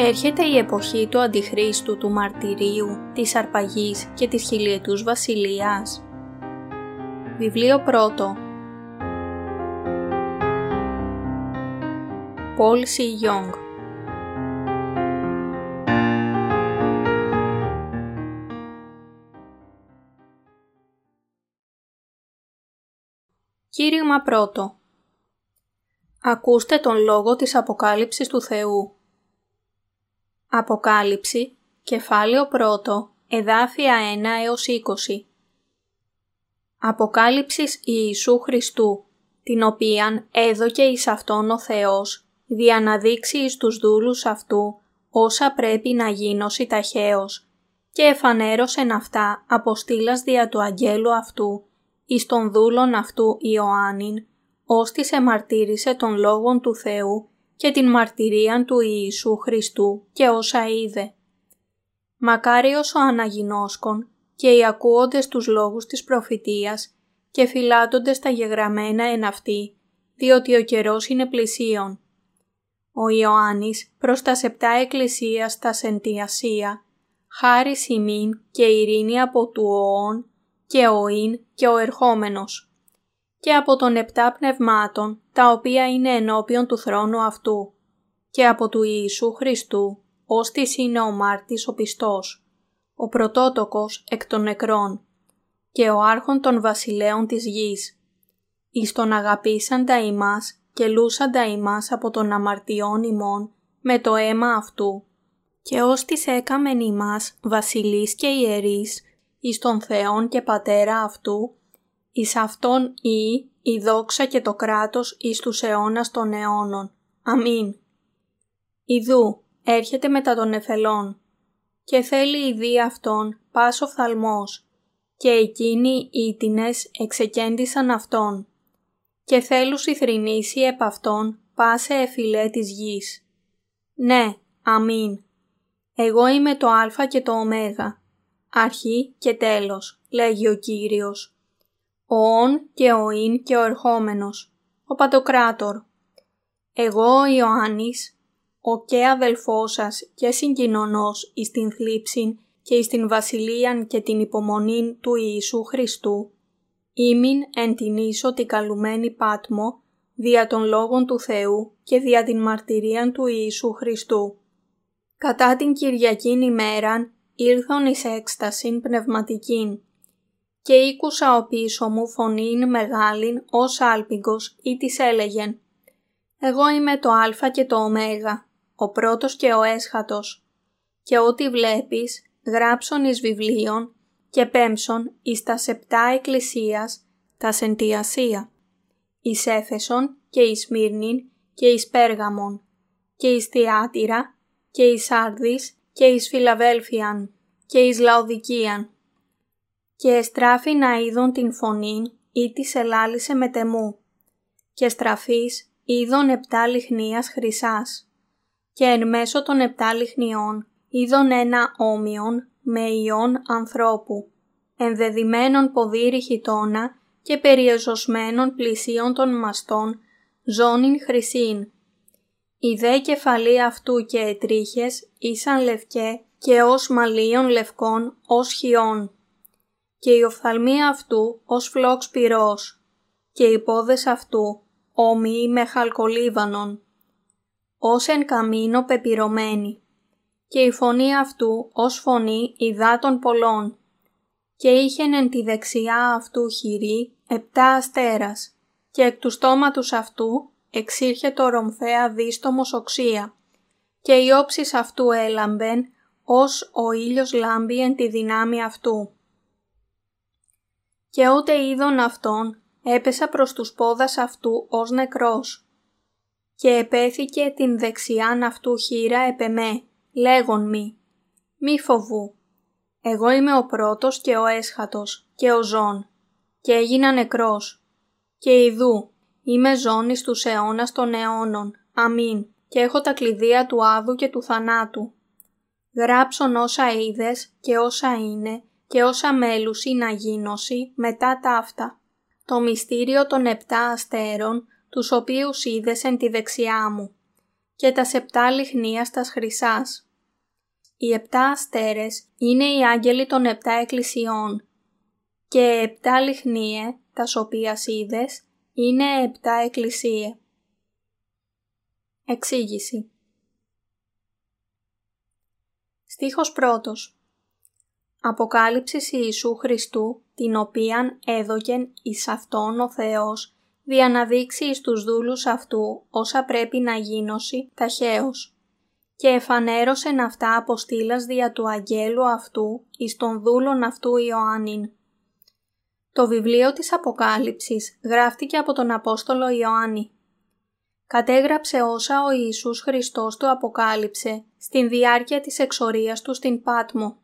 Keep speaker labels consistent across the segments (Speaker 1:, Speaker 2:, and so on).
Speaker 1: Έρχεται η εποχή του Αντιχρίστου, του μαρτυρίου, της αρπαγής και της χιλιετούς βασιλείας. Βιβλίο πρώτο Πολ Σι Γιόγκ Κήρυγμα πρώτο Ακούστε τον λόγο της Αποκάλυψης του Θεού. Αποκάλυψη, κεφάλαιο 1, εδάφια 1 έως 20. Αποκάλυψης Ιησού Χριστού, την οποίαν έδωκε εις Αυτόν ο Θεός, δια να δείξει εις τους δούλους Αυτού όσα πρέπει να γίνωση ταχαίως, και εφανέρωσεν αυτά αποστήλας δια του αγγέλου Αυτού, εις τον δούλον Αυτού Ιωάννην, ώστις εμαρτύρησε τον Λόγον του Θεού και την μαρτυρίαν του Ιησού Χριστού και όσα είδε. Μακάριος ο αναγινώσκον και οι ακούοντες τους λόγους της προφητείας και φυλάτοντες τα γεγραμμένα εν αυτή, διότι ο καιρός είναι πλησίον. Ο Ιωάννης προς τα σεπτά εκκλησίας στα Σεντιασία, χάρη ημίν και ειρήνη από του οών και ο ίν και ο ερχόμενος και από των επτά πνευμάτων, τα οποία είναι ενώπιον του θρόνου αυτού, και από του Ιησού Χριστού, ώστις είναι ο μάρτης ο πιστός, ο πρωτότοκος εκ των νεκρών, και ο άρχον των βασιλέων της γης, εις τον αγαπήσαντα ημάς και λούσαντα ημάς από τον αμαρτιών ημών με το αίμα αυτού, και ώστις έκαμεν ημάς βασιλείς και ιερείς, εις τον Θεόν και Πατέρα αυτού, εις Αυτόν ή η δόξα και το κράτος εις τους αιώνας των αιώνων. Αμήν. Ιδού έρχεται μετά των εφελών και θέλει η Αυτόν πάσο φθαλμός και εκείνοι οι ήτινες εξεκέντησαν Αυτόν και θέλους θρηνήσει επ' Αυτόν πάσε εφηλέ της γης. Ναι, αμήν. Εγώ είμαι το α και το ω, αρχή και τέλος, λέγει ο Κύριος ο ον και ο ειν και ο ερχόμενος, ο Παντοκράτορ. Εγώ ο Ιωάννης, ο και αδελφός σας και συγκοινωνός εις την θλίψην και εις την βασιλείαν και την υπομονήν του Ιησού Χριστού, ήμην εν την ίσο τη καλουμένη πάτμο, δια των λόγων του Θεού και δια την μαρτυρίαν του Ιησού Χριστού. Κατά την Κυριακήν ημέραν ήλθον εις έκστασιν πνευματικήν και ήκουσα ο πίσω μου φωνήν μεγάλην ως άλπιγκος ή της έλεγεν. «Εγώ είμαι το α και το ω, ο πρώτος και ο έσχατος. Και ό,τι βλέπεις γράψον εις βιβλίων και πέμψον εις τα σεπτά εκκλησίας τα σεντιασία, εις Έφεσον και εις Μύρνην και εις Πέργαμον και εις Θιάτυρα και εις Άρδης και εις Φιλαβέλφιαν και εις Λαοδικίαν και εστράφη να είδον την φωνήν ή της ελάλησε με τεμού. Και στραφής είδον επτά λιχνίας χρυσάς. Και εν μέσω των επτά λιχνιών είδον ένα όμοιον με ιόν ανθρώπου. Ενδεδημένον ποδήρι χιτώνα και περιεζωσμένων πλησίων των μαστών ζώνην χρυσήν. Η δε κεφαλή αυτού και ετρίχες ήσαν λευκέ και ως μαλλίων λευκών ως χιών και η οφθαλμή αυτού ως φλόξ πυρός και οι πόδες αυτού όμοιοι με χαλκολίβανον, ως εν καμίνο πεπυρωμένη και η φωνή αυτού ως φωνή υδάτων πολλών και είχεν εν τη δεξιά αυτού χειρή επτά αστέρας και εκ του στόματος αυτού εξήρχε το ρομφαία δίστομος οξία και οι όψεις αυτού έλαμπεν ως ο ήλιος λάμπει εν τη δυνάμει αυτού και ότε είδον αυτόν έπεσα προς τους πόδας αυτού ως νεκρός. Και επέθηκε την δεξιάν αυτού χείρα επεμέ, λέγον μη, μη φοβού. Εγώ είμαι ο πρώτος και ο έσχατος και ο ζών και έγινα νεκρός. Και ιδού, είμαι ζώνης τους αιώνας των αιώνων, αμήν, και έχω τα κλειδία του άδου και του θανάτου. Γράψον όσα είδες και όσα είναι και όσα μέλουσι να γίνωση μετά τα αυτά. Το μυστήριο των επτά αστέρων, τους οποίους είδες εν τη δεξιά μου. και τα σεπτά λιχνία στας χρυσάς. Οι επτά αστέρες είναι οι άγγελοι των επτά εκκλησιών και επτά λιχνίε, τας οποίας είδες, είναι επτά εκκλησίε. Εξήγηση Στίχος πρώτος Αποκάλυψης Ιησού Χριστού, την οποίαν έδωκεν εις Αυτόν ο Θεός, διαναδείξει εις τους δούλους Αυτού όσα πρέπει να γίνωση ταχαίως. Και εφανέρωσεν αυτά αποστήλας δια του αγγέλου Αυτού εις των δούλων Αυτού Ιωάννην. Το βιβλίο της Αποκάλυψης γράφτηκε από τον Απόστολο Ιωάννη. Κατέγραψε όσα ο Ιησούς Χριστός του αποκάλυψε στην διάρκεια της εξορίας του στην Πάτμο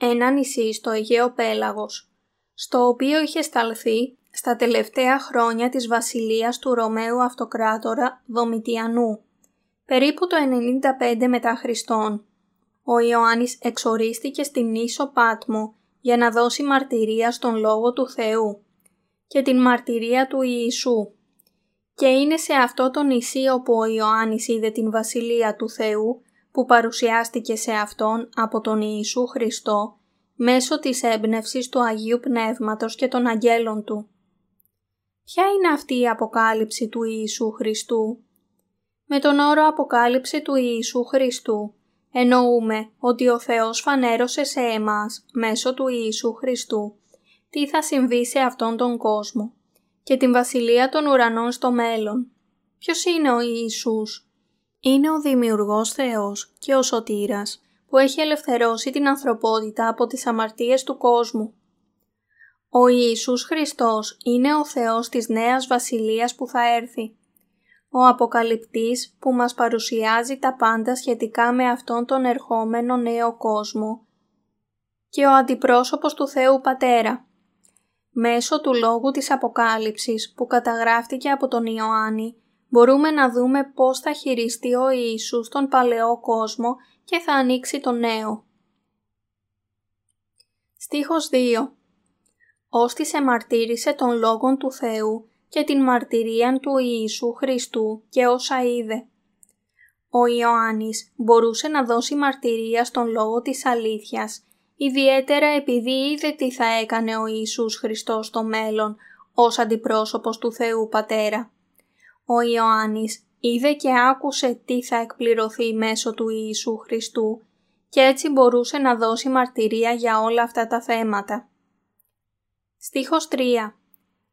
Speaker 1: ένα νησί στο Αιγαίο Πέλαγος, στο οποίο είχε σταλθεί στα τελευταία χρόνια της βασιλείας του Ρωμαίου Αυτοκράτορα Δομητιανού, περίπου το 95 μετά Χριστόν. Ο Ιωάννης εξορίστηκε στην ίσο Πάτμο για να δώσει μαρτυρία στον Λόγο του Θεού και την μαρτυρία του Ιησού. Και είναι σε αυτό το νησί όπου ο Ιωάννης είδε την βασιλεία του Θεού που παρουσιάστηκε σε Αυτόν από τον Ιησού Χριστό μέσω της έμπνευσης του Αγίου Πνεύματος και των αγγέλων Του. Ποια είναι αυτή η αποκάλυψη του Ιησού Χριστού; Με τον όρο αποκάλυψη του Ιησού Χριστού εννοούμε ότι ο Θεός φανέρωσε σε εμάς μέσω του Ιησού Χριστού τι θα συμβεί σε αυτόν τον κόσμο και την Βασιλεία των Ουρανών στο μέλλον. Ποιος είναι ο Ιησούς; Είναι ο Δημιουργός Θεός και ο Σωτήρας που έχει ελευθερώσει την ανθρωπότητα από τις αμαρτίες του κόσμου. Ο Ιησούς Χριστός είναι ο Θεός της νέας βασιλείας που θα έρθει. Ο Αποκαλυπτής που μας παρουσιάζει τα πάντα σχετικά με αυτόν τον ερχόμενο νέο κόσμο και ο αντιπρόσωπος του Θεού Πατέρα. Μέσω του λόγου της Αποκάλυψης που καταγράφτηκε από τον Ιωάννη μπορούμε να δούμε πώς θα χειριστεί ο Ιησούς τον παλαιό κόσμο και θα ανοίξει το νέο. Στίχος 2 Ώστις εμαρτύρησε τον Λόγον του Θεού και την μαρτυρίαν του Ιησού Χριστού και όσα είδε. Ο Ιωάννης μπορούσε να δώσει μαρτυρία στον Λόγο της αλήθειας, ιδιαίτερα επειδή είδε τι θα έκανε ο Ιησούς Χριστός στο μέλλον ως αντιπρόσωπος του Θεού Πατέρα. Ο Ιωάννης είδε και άκουσε τι θα εκπληρωθεί μέσω του Ιησού Χριστού και έτσι μπορούσε να δώσει μαρτυρία για όλα αυτά τα θέματα. Στίχος 3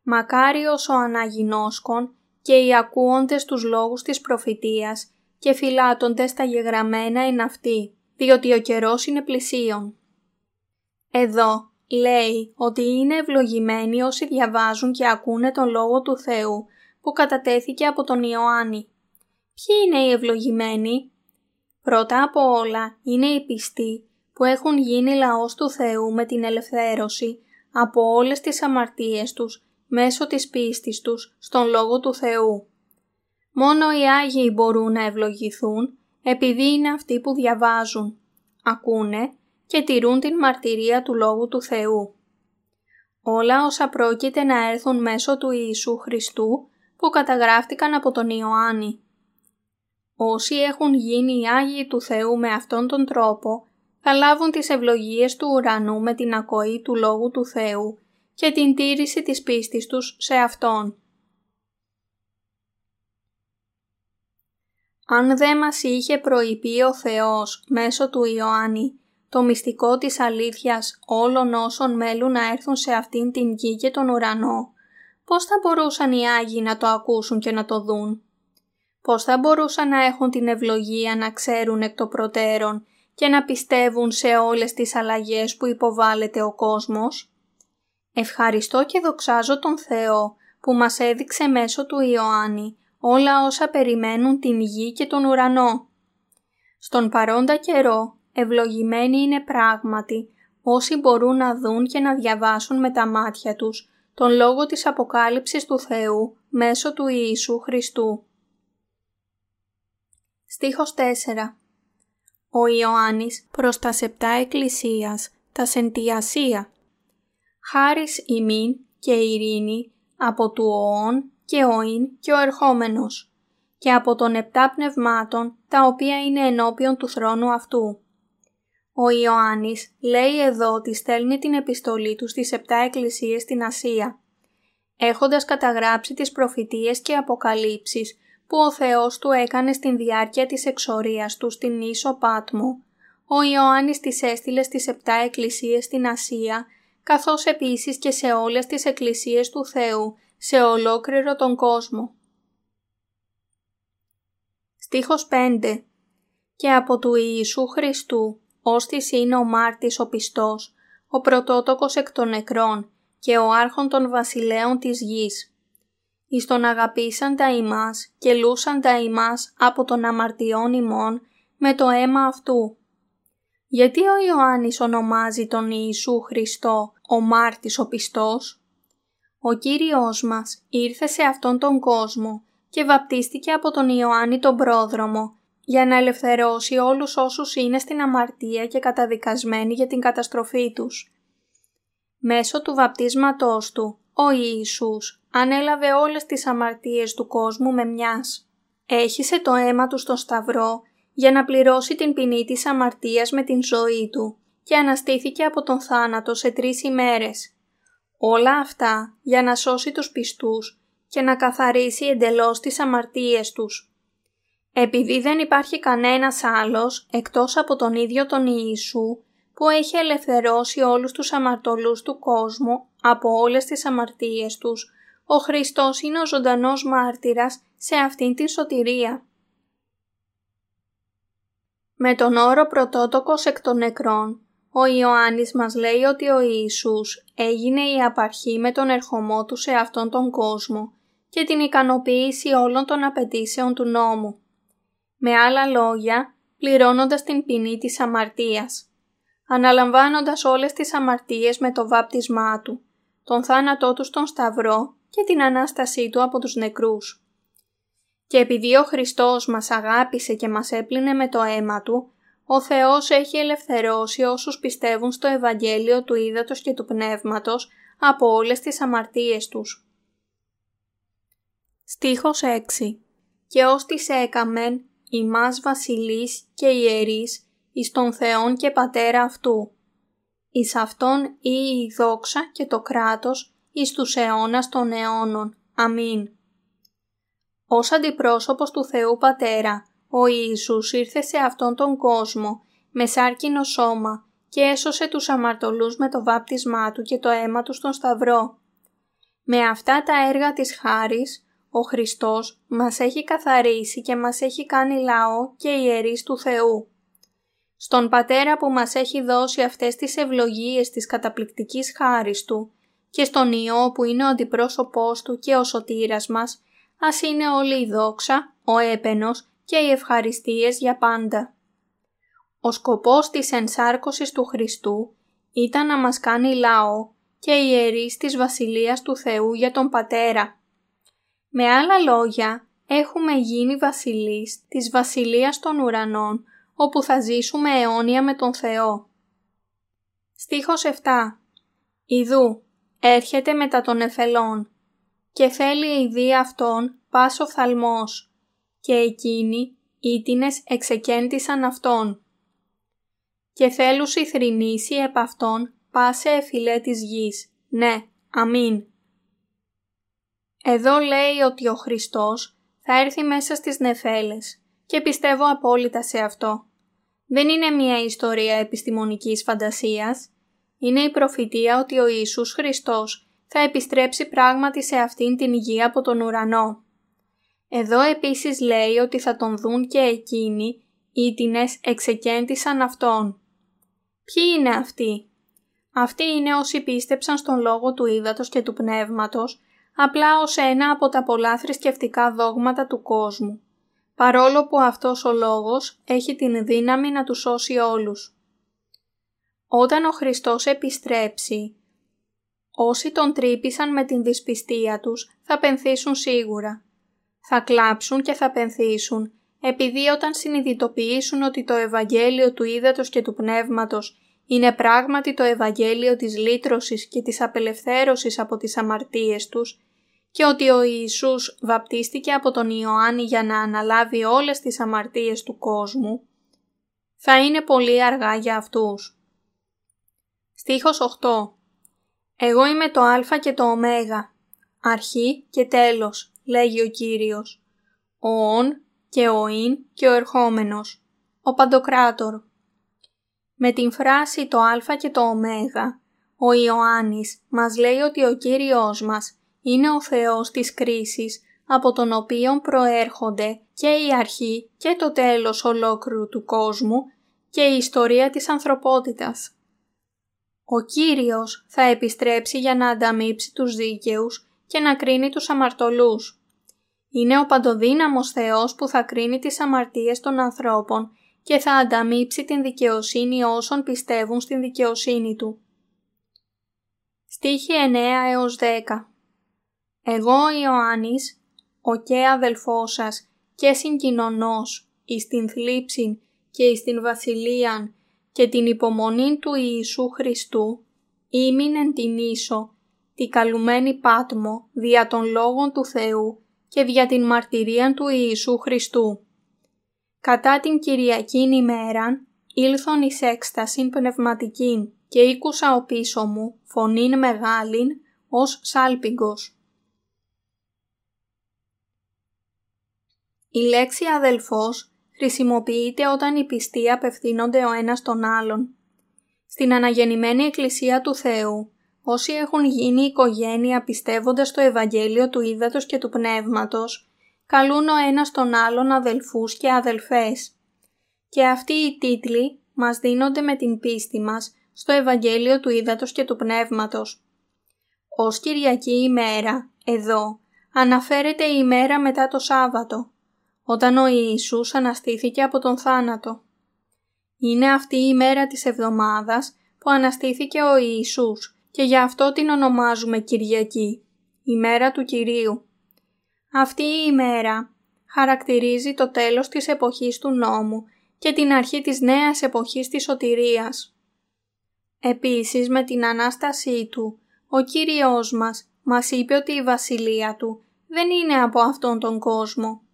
Speaker 1: Μακάριος ο αναγινώσκον και οι ακούοντες τους λόγους της προφητείας και φυλάτοντες τα γεγραμμένα είναι αυτοί, διότι ο καιρός είναι πλησίον. Εδώ λέει ότι είναι ευλογημένοι όσοι διαβάζουν και ακούνε τον Λόγο του Θεού που κατατέθηκε από τον Ιωάννη. Ποιοι είναι οι ευλογημένοι; Πρώτα από όλα είναι οι πιστοί που έχουν γίνει λαός του Θεού με την ελευθέρωση από όλες τις αμαρτίες τους μέσω της πίστης τους στον Λόγο του Θεού. Μόνο οι Άγιοι μπορούν να ευλογηθούν επειδή είναι αυτοί που διαβάζουν, ακούνε και τηρούν την μαρτυρία του Λόγου του Θεού. Όλα όσα πρόκειται να έρθουν μέσω του Ιησού Χριστού που καταγράφτηκαν από τον Ιωάννη. Όσοι έχουν γίνει οι Άγιοι του Θεού με αυτόν τον τρόπο, θα λάβουν τις ευλογίες του ουρανού με την ακοή του Λόγου του Θεού και την τήρηση της πίστης τους σε Αυτόν. Αν δεν μας είχε προειπεί ο Θεός μέσω του Ιωάννη το μυστικό της αλήθειας όλων όσων μέλουν να έρθουν σε αυτήν την γη και τον ουρανό, πώς θα μπορούσαν οι Άγιοι να το ακούσουν και να το δουν; Πώς θα μπορούσαν να έχουν την ευλογία να ξέρουν εκ το προτέρων και να πιστεύουν σε όλες τις αλλαγές που υποβάλλεται ο κόσμος; Ευχαριστώ και δοξάζω τον Θεό που μας έδειξε μέσω του Ιωάννη όλα όσα περιμένουν την γη και τον ουρανό. Στον παρόντα καιρό ευλογημένοι είναι πράγματι όσοι μπορούν να δουν και να διαβάσουν με τα μάτια τους τον λόγο της αποκάλυψης του Θεού μέσω του Ιησού Χριστού. Στίχος 4 Ο Ιωάννης προς τα σεπτά εκκλησίας, τα σεντιασία. Χάρις ημίν και ειρήνη από του οόν και οήν και ο ερχόμενος και από των επτά πνευμάτων τα οποία είναι ενώπιον του θρόνου αυτού. Ο Ιωάννης λέει εδώ ότι στέλνει την επιστολή του στις επτά εκκλησίες στην Ασία, έχοντας καταγράψει τις προφητείες και αποκαλύψεις που ο Θεός του έκανε στην διάρκεια της εξορίας του στην Ίσο Πάτμο. Ο Ιωάννης τις έστειλε στις επτά εκκλησίες στην Ασία, καθώς επίσης και σε όλες τις εκκλησίες του Θεού, σε ολόκληρο τον κόσμο. Στίχος 5 «Και από του Ιησού Χριστού, ώστις είναι ο μάρτης ο πιστός, ο πρωτότοκος εκ των νεκρών και ο άρχον των βασιλέων της γης. Εις τον αγαπήσαν τα ημάς και λούσαν τα ημάς από τον αμαρτιών ημών με το αίμα αυτού. Γιατί ο Ιωάννης ονομάζει τον Ιησού Χριστό ο μάρτης ο πιστός; Ο Κύριος μας ήρθε σε αυτόν τον κόσμο και βαπτίστηκε από τον Ιωάννη τον πρόδρομο για να ελευθερώσει όλους όσους είναι στην αμαρτία και καταδικασμένοι για την καταστροφή τους. Μέσω του βαπτίσματός του, ο Ιησούς ανέλαβε όλες τις αμαρτίες του κόσμου με μιας. Έχισε το αίμα του στο σταυρό για να πληρώσει την ποινή της αμαρτίας με την ζωή του και αναστήθηκε από τον θάνατο σε τρεις ημέρες. Όλα αυτά για να σώσει τους πιστούς και να καθαρίσει εντελώς τις αμαρτίες τους. Επειδή δεν υπάρχει κανένας άλλος εκτός από τον ίδιο τον Ιησού που έχει ελευθερώσει όλους τους αμαρτωλούς του κόσμου από όλες τις αμαρτίες τους, ο Χριστός είναι ο ζωντανός μάρτυρας σε αυτήν την σωτηρία. Με τον όρο πρωτότοκος εκ των νεκρών, ο Ιωάννης μας λέει ότι ο Ιησούς έγινε η απαρχή με τον ερχομό του σε αυτόν τον κόσμο και την ικανοποίηση όλων των απαιτήσεων του νόμου. Με άλλα λόγια, πληρώνοντας την ποινή της αμαρτίας, αναλαμβάνοντας όλες τις αμαρτίες με το βάπτισμά του, τον θάνατό του στον Σταυρό και την Ανάστασή του από τους νεκρούς. Και επειδή ο Χριστός μας αγάπησε και μας έπλυνε με το αίμα του, ο Θεός έχει ελευθερώσει όσους πιστεύουν στο Ευαγγέλιο του Ήδατος και του Πνεύματος από όλες τις αμαρτίες τους. Στίχος 6 «Και ως τις έκαμεν ημάς βασιλείς και ιερείς εις τον Θεόν και Πατέρα αυτού, εις Αυτόν ή η δόξα και το κράτος εις τους αιώνας των αιώνων. Αμήν. Ως αντιπρόσωπος του Θεού Πατέρα, ο Ιησούς ήρθε σε αυτόν τον κόσμο με σάρκινο σώμα και έσωσε τους αμαρτωλούς με το βάπτισμά του και το αίμα του στον Σταυρό. Με αυτά τα έργα της χάρης, ο Χριστός μας έχει καθαρίσει και μας έχει κάνει λαό και ιερείς του Θεού. Στον Πατέρα που μας έχει δώσει αυτές τις ευλογίες της καταπληκτικής χάρης Του και στον Υιό που είναι ο αντιπρόσωπός Του και ο σωτήρας μας, ας είναι όλη η δόξα, ο έπαινος και οι ευχαριστίες για πάντα. Ο σκοπός της ενσάρκωσης του Χριστού ήταν να μας κάνει λαό και ιερείς της Βασιλείας του Θεού για τον Πατέρα. Με άλλα λόγια, έχουμε γίνει βασιλείς της Βασιλείας των Ουρανών, όπου θα ζήσουμε αιώνια με τον Θεό. Στίχος 7 Ιδού, έρχεται μετά των εφελών και θέλει η δία αυτών πάσο φθαλμός και εκείνοι ήτινες εξεκέντησαν αυτόν και θέλουσι θρηνήσει επ' αυτόν πάσε εφηλέ της γης. Ναι, αμήν. Εδώ λέει ότι ο Χριστός θα έρθει μέσα στις νεφέλες και πιστεύω απόλυτα σε αυτό. Δεν είναι μια ιστορία επιστημονικής φαντασίας. Είναι η προφητεία ότι ο Ιησούς Χριστός θα επιστρέψει πράγματι σε αυτήν την υγεία από τον ουρανό. Εδώ επίσης λέει ότι θα τον δουν και εκείνοι, ήτινες εξεκέντησαν Αυτόν. Ποιοι είναι αυτοί; Αυτοί είναι όσοι πίστεψαν στον λόγο του ύδατος και του πνεύματος, απλά ως ένα από τα πολλά θρησκευτικά δόγματα του κόσμου παρόλο που αυτός ο λόγος έχει την δύναμη να τους σώσει όλους. Όταν ο Χριστός επιστρέψει, όσοι τον τρύπησαν με την δυσπιστία τους θα πενθήσουν σίγουρα. Θα κλάψουν και θα πενθήσουν, επειδή όταν συνειδητοποιήσουν ότι το Ευαγγέλιο του Ήδατος και του Πνεύματος είναι πράγματι το Ευαγγέλιο της λύτρωσης και της απελευθέρωσης από τις αμαρτίες τους, και ότι ο Ιησούς βαπτίστηκε από τον Ιωάννη για να αναλάβει όλες τις αμαρτίες του κόσμου, θα είναι πολύ αργά για αυτούς. Στίχος 8 «Εγώ είμαι το Α και το Ω, αρχή και τέλος», λέγει ο Κύριος, «ο Ον και ο Ιν και ο Ερχόμενος, ο Παντοκράτορ». Με την φράση το Α και το Ω, ο Ιωάννης μας λέει ότι ο Κύριος μας είναι ο Θεός της κρίσης από τον οποίο προέρχονται και η αρχή και το τέλος ολόκληρου του κόσμου και η ιστορία της ανθρωπότητας. Ο Κύριος θα επιστρέψει για να ανταμείψει τους δίκαιους και να κρίνει τους αμαρτωλούς. Είναι ο παντοδύναμος Θεός που θα κρίνει τις αμαρτίες των ανθρώπων και θα ανταμείψει την δικαιοσύνη όσων πιστεύουν στην δικαιοσύνη Του. Στίχη 9 έως 10 Εγώ Ιωάννης, ο και αδελφός σας και συγκοινωνός εις την θλίψη και εις την βασιλείαν και την υπομονή του Ιησού Χριστού, ήμην εν την ίσο, τη καλουμένη πάτμο δια των λόγων του Θεού και δια την μαρτυρία του Ιησού Χριστού. Κατά την Κυριακήν ημέραν, ήλθον εις έκστασιν πνευματικήν και ήκουσα ο πίσω μου φωνήν μεγάλην ως σάλπιγγος. Η λέξη αδελφός χρησιμοποιείται όταν οι πιστοί απευθύνονται ο ένας τον άλλον. Στην αναγεννημένη Εκκλησία του Θεού, όσοι έχουν γίνει οικογένεια πιστεύοντας το Ευαγγέλιο του Ήδατος και του Πνεύματος, καλούν ο ένας τον άλλον αδελφούς και αδελφές. Και αυτοί οι τίτλοι μας δίνονται με την πίστη μας στο Ευαγγέλιο του Ήδατος και του Πνεύματος. Ως Κυριακή ημέρα, εδώ, αναφέρεται η ημέρα μετά το Σάββατο, όταν ο Ιησούς αναστήθηκε από τον θάνατο. Είναι αυτή η ημέρα της εβδομάδας που αναστήθηκε ο Ιησούς και γι' αυτό την ονομάζουμε Κυριακή, ημέρα του Κυρίου. Αυτή η ημέρα χαρακτηρίζει το τέλος της εποχής του νόμου και την αρχή της νέας εποχής της σωτηρίας. Επίσης με την Ανάστασή Του, ο Κύριος μας μας είπε ότι η βασιλεία Του δεν είναι από αυτόν τον κόσμο.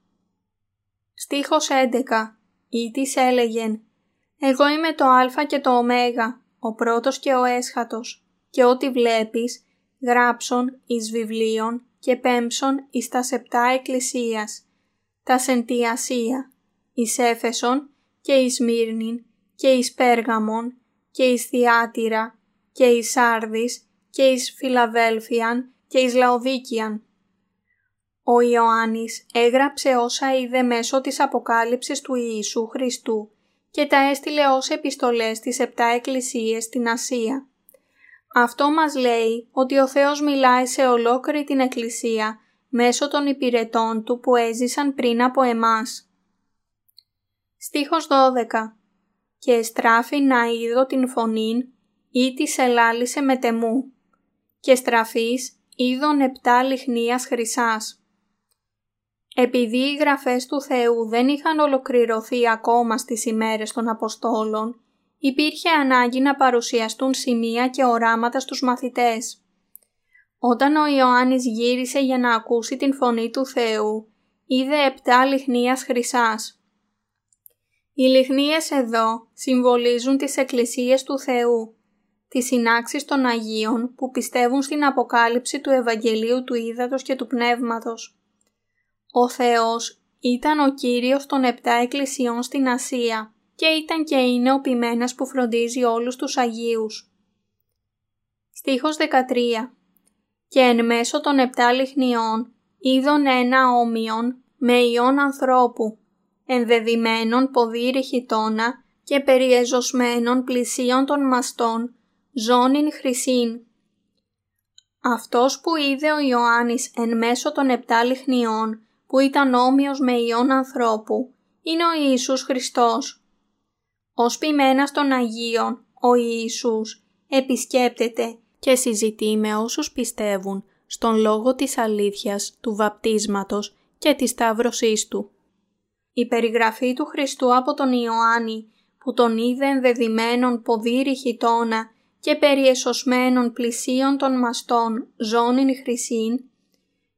Speaker 1: Στίχος 11 Ή της έλεγεν «Εγώ είμαι το Α και το Ω, ο πρώτος και ο έσχατος, και ό,τι βλέπεις, γράψον εις βιβλίων και πέμψον εις τα σεπτά εκκλησίας, τα σεντιασία, εις Έφεσον και εις Μύρνην και εις Πέργαμον και εις Θιάτυρα και εις Σάρδης και εις Φιλαδέλφιαν και εις Λαοδίκιαν. Ο Ιωάννης έγραψε όσα είδε μέσω της αποκάλυψης του Ιησού Χριστού και τα έστειλε ως επιστολές στις επτά εκκλησίες στην Ασία. Αυτό μας λέει ότι ο Θεός μιλάει σε ολόκληρη την Εκκλησία μέσω των υπηρετών Του που έζησαν πριν από εμάς. Στίχος 12 «Και στράφει να είδω την φωνήν ή της ελάλησε με τεμού και στραφής είδον επτά λιχνίας χρυσάς». Επειδή οι γραφές του Θεού δεν είχαν ολοκληρωθεί ακόμα στις ημέρες των Αποστόλων, υπήρχε ανάγκη να παρουσιαστούν σημεία και οράματα στους μαθητές. Όταν ο Ιωάννης γύρισε για να ακούσει την φωνή του Θεού, είδε επτά λιχνίας χρυσάς. Οι λιχνίες εδώ συμβολίζουν τις εκκλησίες του Θεού, τις συνάξεις των Αγίων που πιστεύουν στην αποκάλυψη του Ευαγγελίου του Ήδατος και του Πνεύματος. Ο Θεός ήταν ο Κύριος των επτά εκκλησιών στην Ασία και ήταν και είναι ο ποιμένας που φροντίζει όλους τους Αγίους. Στίχος 13 Και εν μέσω των επτά λιχνιών είδον ένα όμοιον με ιόν ανθρώπου, ενδεδειμένων ποδήρι χιτώνα και περιεζωσμένων πλησίων των μαστών, ζώνην χρυσήν. Αυτός που είδε ο Ιωάννης εν μέσω των επτά λιχνιών που ήταν όμοιος με ιόν ανθρώπου, είναι ο Ιησούς Χριστός. Ως ποιμένας των Αγίων, ο Ιησούς επισκέπτεται και συζητεί με όσους πιστεύουν στον λόγο της αλήθειας, του βαπτίσματος και της σταύρωσής Του. Η περιγραφή του Χριστού από τον Ιωάννη που τον είδε ενδεδειμένον ποδήρι χιτώνα και περιεσωσμένων πλησίων των μαστών ζώνην χρυσήν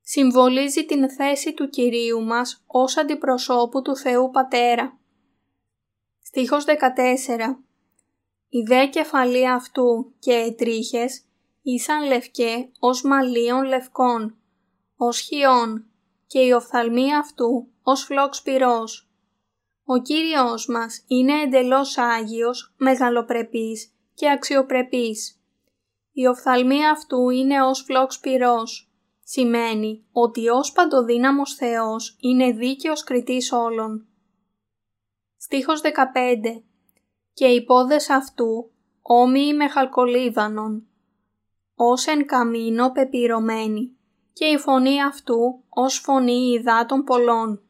Speaker 1: Συμβολίζει την θέση του Κυρίου μας ως αντιπροσώπου του Θεού Πατέρα. Στίχος 14 Οι δε κεφαλή αυτού και ετρίχες ήσαν λευκέ ως μαλλίων λευκών, ως χιών και η οφθαλμή αυτού ως φλόξ πυρός. Ο Κύριος μας είναι εντελώς Άγιος, μεγαλοπρεπής και αξιοπρεπής. Η οφθαλμή αυτού είναι ως φλόξ πυρός. Σημαίνει ότι ως παντοδύναμος Θεός είναι δίκαιος κριτής όλων. Στίχος 15 «Και οι πόδες αυτού όμοιοι με χαλκολίβανον, ως εν καμίνο πεπυρωμένη και η φωνή αυτού ως φωνή υδάτων πολλών».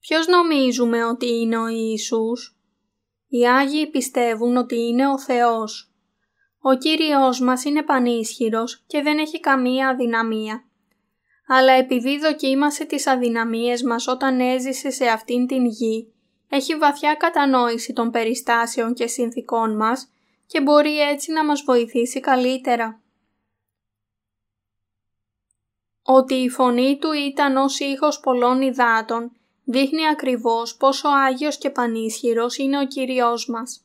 Speaker 1: Ποιος νομίζουμε ότι είναι ο Ιησούς; Οι Άγιοι πιστεύουν ότι είναι ο Θεός. Ο Κύριος μας είναι πανίσχυρος και δεν έχει καμία αδυναμία. Αλλά επειδή δοκίμασε τις αδυναμίες μας όταν έζησε σε αυτήν την γη, έχει βαθιά κατανόηση των περιστάσεων και συνθήκων μας και μπορεί έτσι να μας βοηθήσει καλύτερα. Ότι η φωνή του ήταν ως ήχος πολλών υδάτων δείχνει ακριβώς πόσο Άγιος και Πανίσχυρος είναι ο Κύριος μας.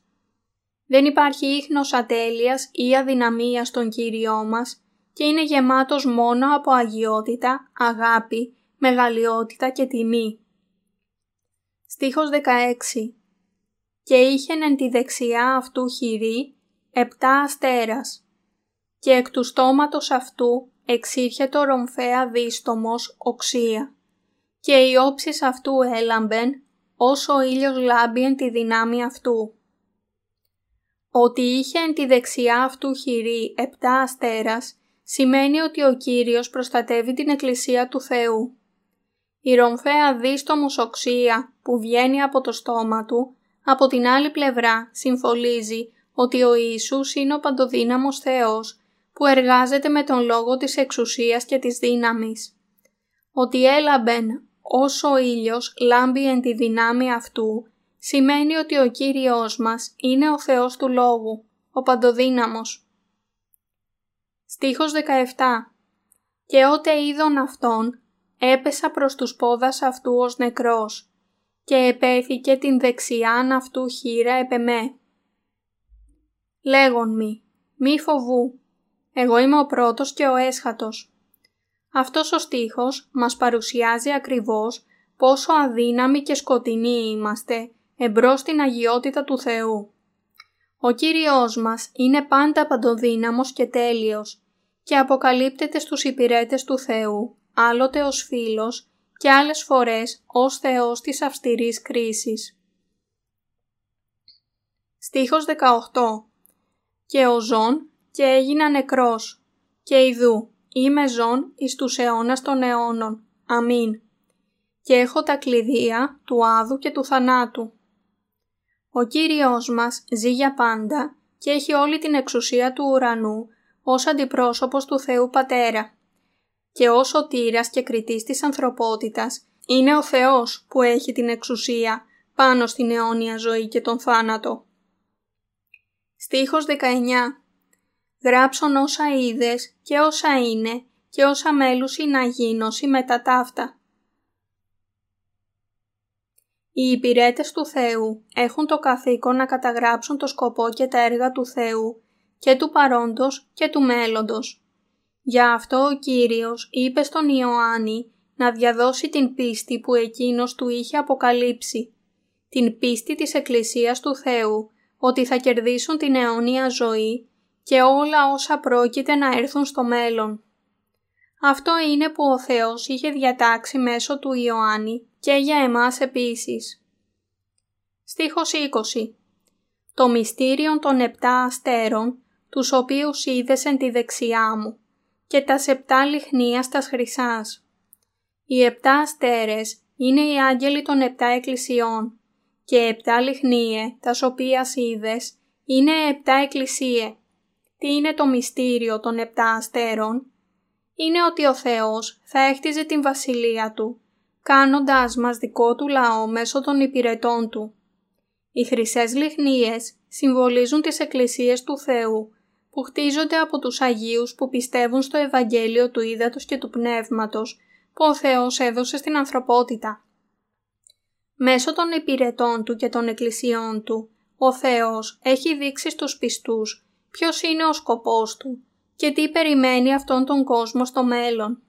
Speaker 1: Δεν υπάρχει ίχνος ατέλειας ή αδυναμίας στον Κύριό μας και είναι γεμάτος μόνο από αγιότητα, αγάπη, μεγαλειότητα και τιμή. Στίχος 16 «Και είχεν εν τη δεξιά αυτού χειρή επτά αστέρας και εκ του στόματος αυτού εξήρχε το ρομφαία δίστομος οξία και οι όψεις αυτού έλαμπεν όσο ο ήλιος λάμπει εν τη δυνάμει αυτού. Ότι είχε εν τη δεξιά αυτού χειρή επτά αστέρας σημαίνει ότι ο Κύριος προστατεύει την Εκκλησία του Θεού. Η ρομφαία δίστομος οξία που βγαίνει από το στόμα του, από την άλλη πλευρά συμφωλίζει ότι ο Ιησούς είναι ο παντοδύναμος Θεός που εργάζεται με τον λόγο της εξουσίας και της δύναμης. Ότι έλαμπεν όσο ο ήλιος λάμπει εν τη δυνάμει αυτού, σημαίνει ότι ο Κύριος μας είναι ο Θεός του Λόγου, ο Παντοδύναμος. Στίχος 17 «Και ότε είδον αυτόν, έπεσα προς τους πόδας αυτού ως νεκρός και επέθηκε την δεξιάν αυτού χείρα επεμέ. Λέγον μη, μη φοβού, εγώ είμαι ο πρώτος και ο έσχατος. Αυτός ο στίχος μας παρουσιάζει ακριβώς πόσο αδύναμοι και σκοτεινοί είμαστε εμπρός στην αγιότητα του Θεού. Ο Κύριος μας είναι πάντα παντοδύναμος και τέλειος και αποκαλύπτεται στους υπηρέτες του Θεού, άλλοτε ως φίλος και άλλες φορές ως Θεός της αυστηρής κρίσης. Στίχος 18 «Και ο ζών και έγινα νεκρός, και ιδού είμαι ζών εις τους αιώνας των αιώνων. Αμήν. Και έχω τα κλειδία του Άδου και του θανάτου. Ο Κύριος μας ζει για πάντα και έχει όλη την εξουσία του ουρανού ως αντιπρόσωπος του Θεού Πατέρα. Και ως τύρας και κριτής της ανθρωπότητας είναι ο Θεός που έχει την εξουσία πάνω στην αιώνια ζωή και τον θάνατο. Στίχος 19 γράψον όσα είδες και όσα είναι και όσα μέλουσι να γίνωση μετά ταύτα. Οι υπηρέτες του Θεού έχουν το καθήκον να καταγράψουν το σκοπό και τα έργα του Θεού και του παρόντος και του μέλλοντος. Γι' αυτό ο Κύριος είπε στον Ιωάννη να διαδώσει την πίστη που εκείνος του είχε αποκαλύψει, την πίστη της Εκκλησίας του Θεού ότι θα κερδίσουν την αιώνια ζωή και όλα όσα πρόκειται να έρθουν στο μέλλον. Αυτό είναι που ο Θεός είχε διατάξει μέσω του Ιωάννη και για εμάς επίσης. Στίχος 20 Το μυστήριο των επτά αστέρων, τους οποίους είδες εν τη δεξιά μου, και τας επτά λιχνίας στα χρυσάς. Οι επτά αστέρες είναι οι άγγελοι των επτά εκκλησιών και επτά λιχνίες, τας οποίας είδες, είναι επτά εκκλησίε τι είναι το μυστήριο των επτά αστέρων, είναι ότι ο Θεός θα έχτιζε την βασιλεία Του, κάνοντάς μας δικό Του λαό μέσω των υπηρετών Του. Οι χρυσές λιχνίες συμβολίζουν τις εκκλησίες του Θεού, που χτίζονται από τους Αγίους που πιστεύουν στο Ευαγγέλιο του Ήδατος και του Πνεύματος που ο Θεός έδωσε στην ανθρωπότητα. Μέσω των υπηρετών Του και των εκκλησιών Του, ο Θεός έχει δείξει στους πιστούς ποιος είναι ο σκοπός Του και τι περιμένει αυτόν τον κόσμο στο μέλλον.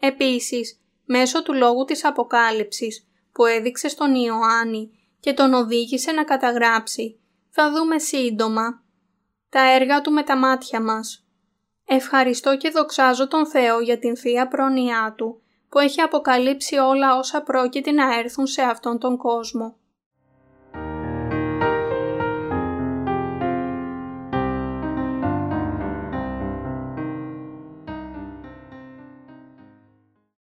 Speaker 1: Επίσης, μέσω του λόγου της Αποκάλυψης που έδειξε στον Ιωάννη και τον οδήγησε να καταγράψει, θα δούμε σύντομα τα έργα Του με τα μάτια μας. Ευχαριστώ και δοξάζω τον Θεό για την Θεία Πρόνοιά Του που έχει αποκαλύψει όλα όσα πρόκειται να έρθουν σε αυτόν τον κόσμο.